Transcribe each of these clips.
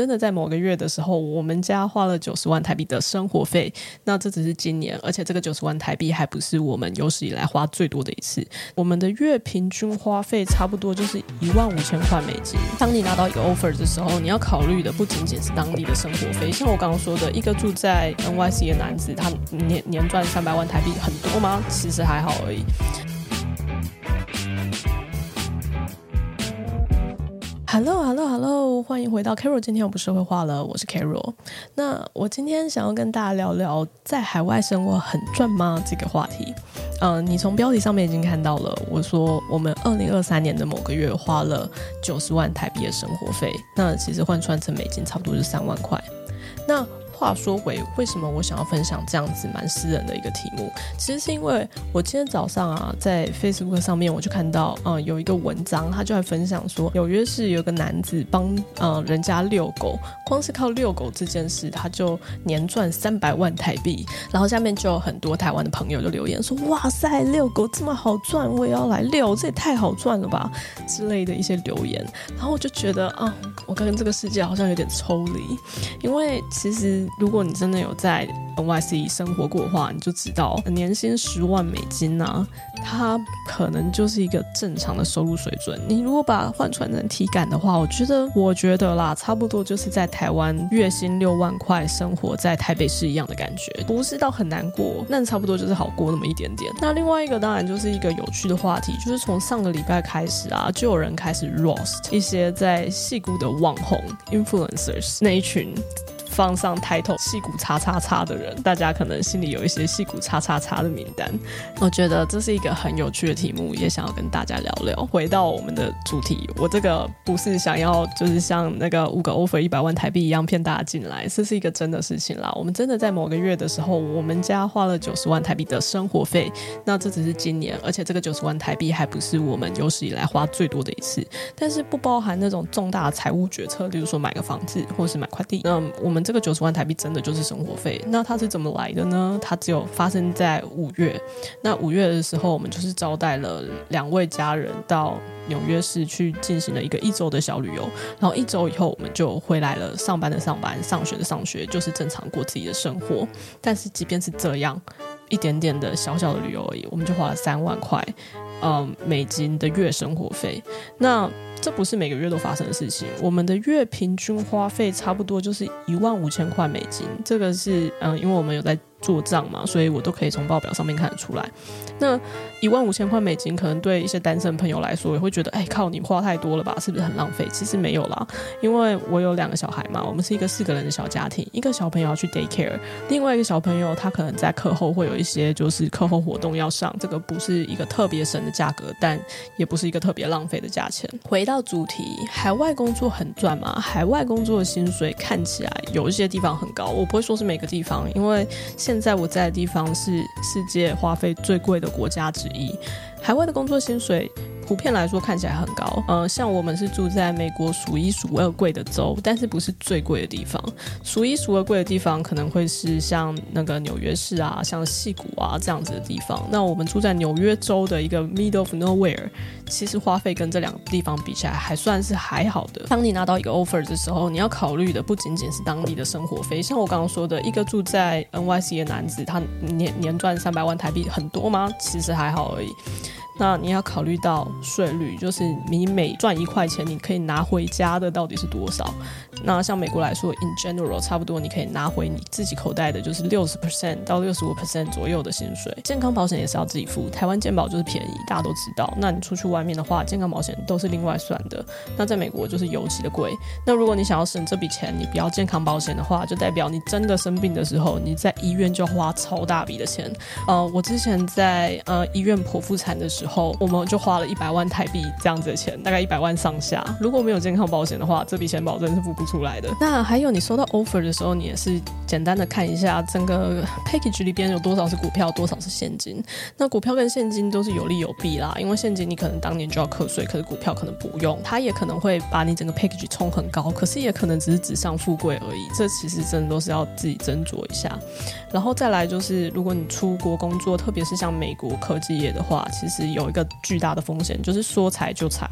真的在某个月的时候，我们家花了九十万台币的生活费。那这只是今年，而且这个九十万台币还不是我们有史以来花最多的一次。我们的月平均花费差不多就是一万五千块美金。当你拿到一个 offer 的时候，你要考虑的不仅仅是当地的生活费。像我刚刚说的，一个住在 NYC 的男子，他年年赚三百万台币，很多吗？其实还好而已。Hello，Hello，Hello，欢迎回到 Carol。今天我不是会画了，我是 Carol。那我今天想要跟大家聊聊，在海外生活很赚吗？这个话题。嗯，你从标题上面已经看到了，我说我们二零二三年的某个月花了九十万台币的生活费，那其实换算成美金差不多是三万块。那话说回，为什么我想要分享这样子蛮私人的一个题目？其实是因为我今天早上啊，在 Facebook 上面我就看到，嗯，有一个文章，他就在分享说，纽约市有个男子帮呃人家遛狗，光是靠遛狗这件事，他就年赚三百万台币。然后下面就有很多台湾的朋友就留言说，哇塞，遛狗这么好赚，我也要来遛，这也太好赚了吧之类的一些留言。然后我就觉得啊，我跟这个世界好像有点抽离，因为其实。如果你真的有在 NYC 生活过的话，你就知道年薪十万美金呢、啊，它可能就是一个正常的收入水准。你如果把它换算成体感的话，我觉得，我觉得啦，差不多就是在台湾月薪六万块生活在台北市一样的感觉，不是到很难过，那差不多就是好过那么一点点。那另外一个当然就是一个有趣的话题，就是从上个礼拜开始啊，就有人开始 roast 一些在矽谷的网红 influencers 那一群。放上抬头戏骨叉叉叉的人，大家可能心里有一些戏骨叉叉叉的名单。我觉得这是一个很有趣的题目，也想要跟大家聊聊。回到我们的主题，我这个不是想要就是像那个五个 offer 一百万台币一样骗大家进来，这是一个真的事情啦。我们真的在某个月的时候，我们家花了九十万台币的生活费。那这只是今年，而且这个九十万台币还不是我们有史以来花最多的一次，但是不包含那种重大的财务决策，例如说买个房子或是买块地。那我们这个九十万台币真的就是生活费，那它是怎么来的呢？它只有发生在五月。那五月的时候，我们就是招待了两位家人到纽约市去进行了一个一周的小旅游。然后一周以后，我们就回来了，上班的上班，上学的上学，就是正常过自己的生活。但是即便是这样，一点点的小小的旅游而已，我们就花了三万块，呃，美金的月生活费。那这不是每个月都发生的事情。我们的月平均花费差不多就是一万五千块美金。这个是嗯，因为我们有在。做账嘛，所以我都可以从报表上面看得出来。那一万五千块美金，可能对一些单身朋友来说，也会觉得，哎，靠，你花太多了吧？是不是很浪费？其实没有啦，因为我有两个小孩嘛，我们是一个四个人的小家庭，一个小朋友要去 daycare，另外一个小朋友他可能在课后会有一些就是课后活动要上，这个不是一个特别省的价格，但也不是一个特别浪费的价钱。回到主题，海外工作很赚吗？海外工作的薪水看起来有一些地方很高，我不会说是每个地方，因为。现在我在的地方是世界花费最贵的国家之一，海外的工作薪水。普遍来说看起来很高，呃，像我们是住在美国数一数二贵的州，但是不是最贵的地方。数一数二贵的地方可能会是像那个纽约市啊，像矽谷啊这样子的地方。那我们住在纽约州的一个 middle of nowhere，其实花费跟这两个地方比起来还算是还好的。当你拿到一个 offer 的时候，你要考虑的不仅仅是当地的生活费。像我刚刚说的，一个住在 NYC 的男子，他年年赚三百万台币，很多吗？其实还好而已。那你要考虑到税率，就是你每赚一块钱，你可以拿回家的到底是多少？那像美国来说，in general，差不多你可以拿回你自己口袋的，就是六十 percent 到六十五 percent 左右的薪水。健康保险也是要自己付，台湾健保就是便宜，大家都知道。那你出去外面的话，健康保险都是另外算的。那在美国就是尤其的贵。那如果你想要省这笔钱，你不要健康保险的话，就代表你真的生病的时候，你在医院就要花超大笔的钱。呃，我之前在呃医院剖腹产的时候。后我们就花了一百万台币这样子的钱，大概一百万上下。如果没有健康保险的话，这笔钱保证是付不出来的。那还有你收到 offer 的时候，你也是简单的看一下整个 package 里边有多少是股票，多少是现金。那股票跟现金都是有利有弊啦，因为现金你可能当年就要课税，可是股票可能不用，它也可能会把你整个 package 冲很高，可是也可能只是纸上富贵而已。这其实真的都是要自己斟酌一下。然后再来就是，如果你出国工作，特别是像美国科技业的话，其实有。有一个巨大的风险，就是说裁就裁。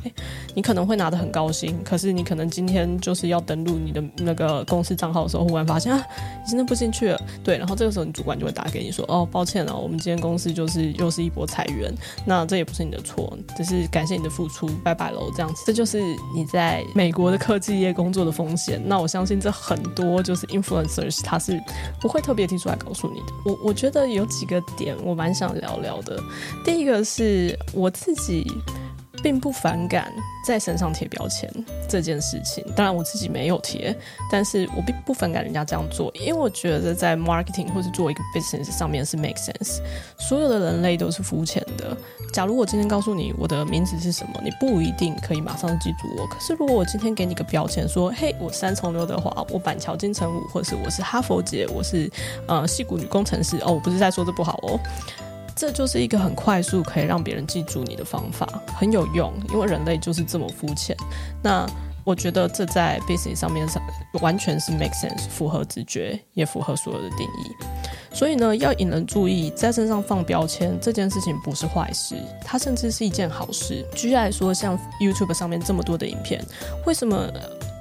你可能会拿得很高兴，可是你可能今天就是要登录你的那个公司账号的时候，忽然发现啊，你真的不进去了。对，然后这个时候你主管就会打给你说，哦，抱歉了，我们今天公司就是又是一波裁员，那这也不是你的错，只是感谢你的付出，拜拜喽，这样子。这就是你在美国的科技业工作的风险。那我相信这很多就是 influencers 他是不会特别提出来告诉你的。我我觉得有几个点我蛮想聊聊的。第一个是我自己。并不反感在身上贴标签这件事情，当然我自己没有贴，但是我并不反感人家这样做，因为我觉得在 marketing 或是做一个 business 上面是 make sense。所有的人类都是肤浅的。假如我今天告诉你我的名字是什么，你不一定可以马上记住我。可是如果我今天给你个标签，说，嘿，我三重刘德华，我板桥金城武，或是我是哈佛姐，我是呃戏骨女工程师，哦，我不是在说这不好哦。这就是一个很快速可以让别人记住你的方法，很有用，因为人类就是这么肤浅。那我觉得这在 basic 上面上完全是 make sense，符合直觉，也符合所有的定义。所以呢，要引人注意，在身上放标签这件事情不是坏事，它甚至是一件好事。举例来说，像 YouTube 上面这么多的影片，为什么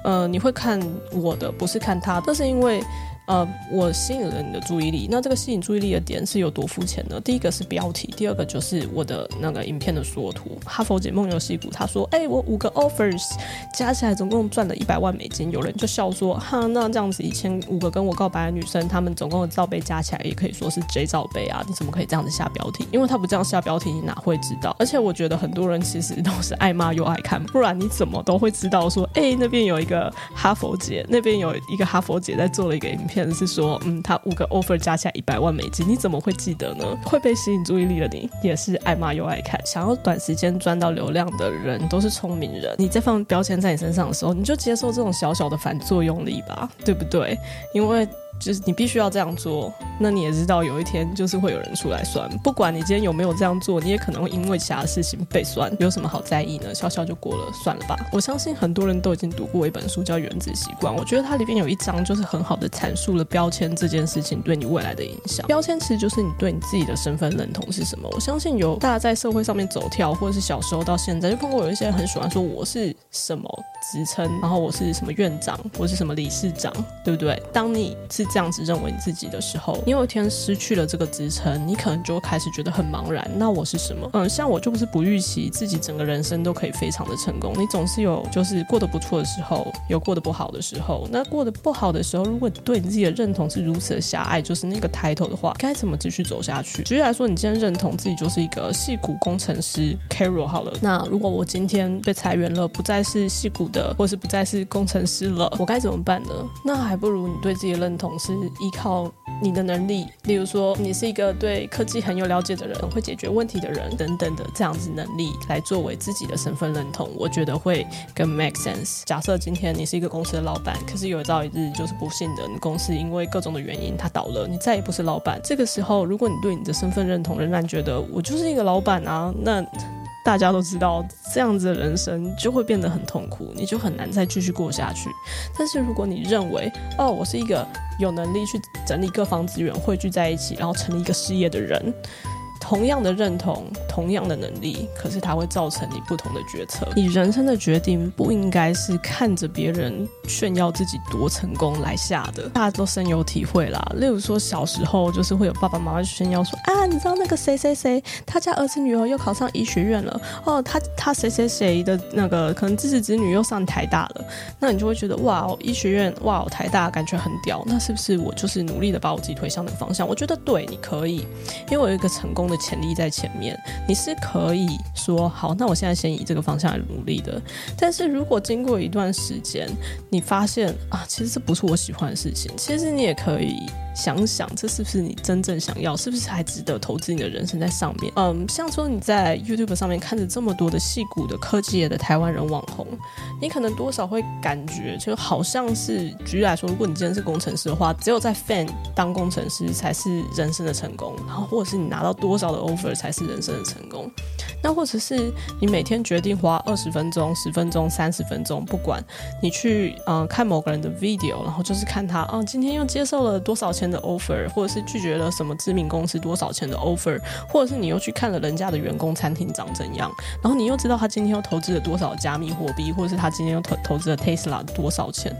呃你会看我的，不是看他？这是因为。呃，我吸引了你的注意力。那这个吸引注意力的点是有多肤浅呢？第一个是标题，第二个就是我的那个影片的缩图。哈佛姐梦游戏谷，他说：“哎、我五个 offers 加起来总共赚了一百万美金。”有人就笑说：“哈，那这样子，以前五个跟我告白的女生，她们总共的罩杯加起来也可以说是 J 罩杯啊？你怎么可以这样子下标题？因为他不这样下标题，你哪会知道？而且我觉得很多人其实都是爱骂又爱看，不然你怎么都会知道说，哎、那边有一个哈佛姐，那边有一个哈佛姐在做了一个影片。”是说，嗯，他五个 offer 加起来一百万美金，你怎么会记得呢？会被吸引注意力的你，也是爱骂又爱看，想要短时间赚到流量的人，都是聪明人。你在放标签在你身上的时候，你就接受这种小小的反作用力吧，对不对？因为。就是你必须要这样做，那你也知道有一天就是会有人出来酸，不管你今天有没有这样做，你也可能会因为其他事情被酸，有什么好在意呢？笑笑就过了，算了吧。我相信很多人都已经读过一本书叫《原子习惯》，我觉得它里面有一章就是很好的阐述了标签这件事情对你未来的影响。标签其实就是你对你自己的身份认同是什么。我相信有大家在社会上面走跳，或者是小时候到现在就碰过有一些人很喜欢说我是什么职称，然后我是什么院长，我是什么理事长，对不对？当你是这样子认为你自己的时候，你有一天失去了这个职称，你可能就会开始觉得很茫然。那我是什么？嗯，像我就不是不预期自己整个人生都可以非常的成功。你总是有就是过得不错的时候，有过得不好的时候。那过得不好的时候，如果你对你自己的认同是如此的狭隘，就是那个 title 的话，该怎么继续走下去？举例来说，你今天认同自己就是一个戏骨工程师 Carol 好了。那如果我今天被裁员了，不再是戏骨的，或是不再是工程师了，我该怎么办呢？那还不如你对自己的认同是。依靠你的能力，例如说你是一个对科技很有了解的人，会解决问题的人等等的这样子能力来作为自己的身份认同，我觉得会更 make sense。假设今天你是一个公司的老板，可是有朝一日就是不幸的，你公司因为各种的原因它倒了，你再也不是老板。这个时候，如果你对你的身份认同仍然觉得我就是一个老板啊，那。大家都知道，这样子的人生就会变得很痛苦，你就很难再继续过下去。但是如果你认为，哦，我是一个有能力去整理各方资源汇聚在一起，然后成立一个事业的人。同样的认同，同样的能力，可是它会造成你不同的决策。你人生的决定不应该是看着别人炫耀自己多成功来下的。大家都深有体会啦。例如说，小时候就是会有爸爸妈妈炫耀说：“啊，你知道那个谁谁谁，他家儿子女儿又考上医学院了哦，他他谁谁谁的那个可能支持子女又上台大了。”那你就会觉得哇哦，医学院哇哦，台大感觉很屌。那是不是我就是努力的把我自己推向那个方向？我觉得对，你可以，因为我有一个成功的。潜力在前面，你是可以说好，那我现在先以这个方向来努力的。但是如果经过一段时间，你发现啊，其实这不是我喜欢的事情，其实你也可以。想想这是不是你真正想要？是不是还值得投资你的人生在上面？嗯，像说你在 YouTube 上面看着这么多的戏骨的科技业的台湾人网红，你可能多少会感觉就好像是，举例来说，如果你今天是工程师的话，只有在 Fan 当工程师才是人生的成功，然后或者是你拿到多少的 offer 才是人生的成功。那或者是你每天决定花二十分钟、十分钟、三十分钟，不管你去嗯、看某个人的 video，然后就是看他啊今天又接受了多少钱的 offer，或者是拒绝了什么知名公司多少钱的 offer，或者是你又去看了人家的员工餐厅长怎样，然后你又知道他今天又投资了多少加密货币，或者是他今天又投投资了 Tesla 多少钱，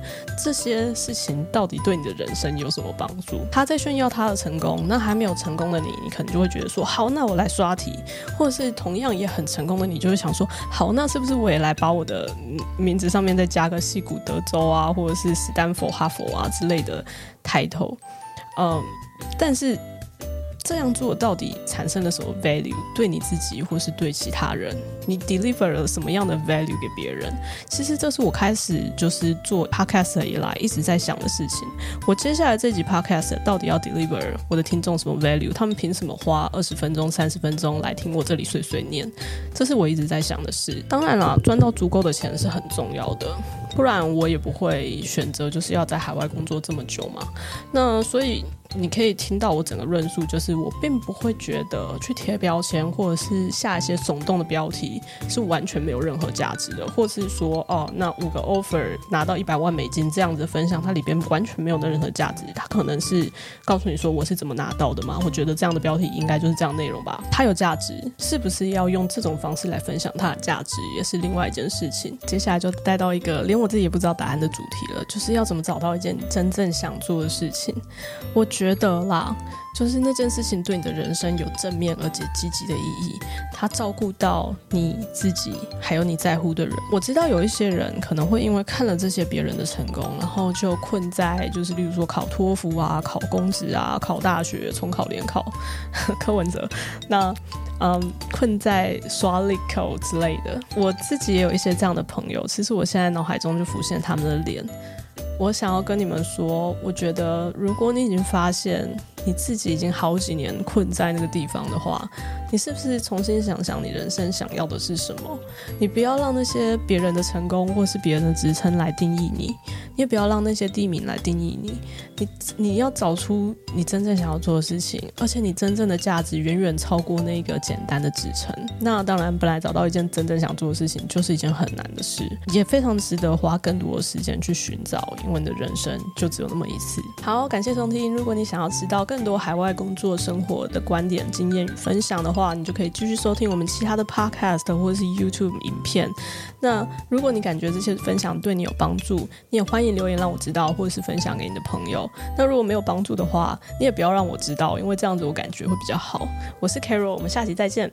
这些事情到底对你的人生有什么帮助？他在炫耀他的成功，那还没有成功的你，你可能就会觉得说好，那我来刷题，或者是同样。也很成功的你，就会想说，好，那是不是我也来把我的名字上面再加个西谷德州啊，或者是史丹佛、哈佛啊之类的 title？嗯，但是。这样做到底产生了什么 value？对你自己，或是对其他人，你 deliver 了什么样的 value 给别人？其实这是我开始就是做 podcast 以来一直在想的事情。我接下来这集 podcast 到底要 deliver 我的听众什么 value？他们凭什么花二十分钟、三十分钟来听我这里碎碎念？这是我一直在想的事。当然啦，赚到足够的钱是很重要的，不然我也不会选择就是要在海外工作这么久嘛。那所以。你可以听到我整个论述，就是我并不会觉得去贴标签或者是下一些耸动的标题是完全没有任何价值的，或是说哦，那五个 offer 拿到一百万美金这样子分享，它里边完全没有的任何价值。它可能是告诉你说我是怎么拿到的嘛？我觉得这样的标题应该就是这样内容吧？它有价值，是不是要用这种方式来分享它的价值，也是另外一件事情。接下来就带到一个我自己也不知道答案的主题了，就是要怎么找到一件真正想做的事情。我。觉得啦，就是那件事情对你的人生有正面而且积极的意义，它照顾到你自己，还有你在乎的人。我知道有一些人可能会因为看了这些别人的成功，然后就困在就是，例如说考托福啊、考公职啊、考大学、重考联考、柯文哲，那嗯，困在刷 l i c o 之类的。我自己也有一些这样的朋友，其实我现在脑海中就浮现他们的脸。我想要跟你们说，我觉得如果你已经发现你自己已经好几年困在那个地方的话，你是不是重新想想你人生想要的是什么？你不要让那些别人的成功或是别人的职称来定义你，你也不要让那些地名来定义你。你你要找出你真正想要做的事情，而且你真正的价值远远超过那个简单的职称。那当然，本来找到一件真正想做的事情就是一件很难的事，也非常值得花更多的时间去寻找。因为你的人生就只有那么一次。好，感谢收听。如果你想要知道更多海外工作生活的观点、经验与分享的话，你就可以继续收听我们其他的 podcast 或者是 YouTube 影片。那如果你感觉这些分享对你有帮助，你也欢迎留言让我知道，或者是分享给你的朋友。那如果没有帮助的话，你也不要让我知道，因为这样子我感觉会比较好。我是 Carol，我们下期再见。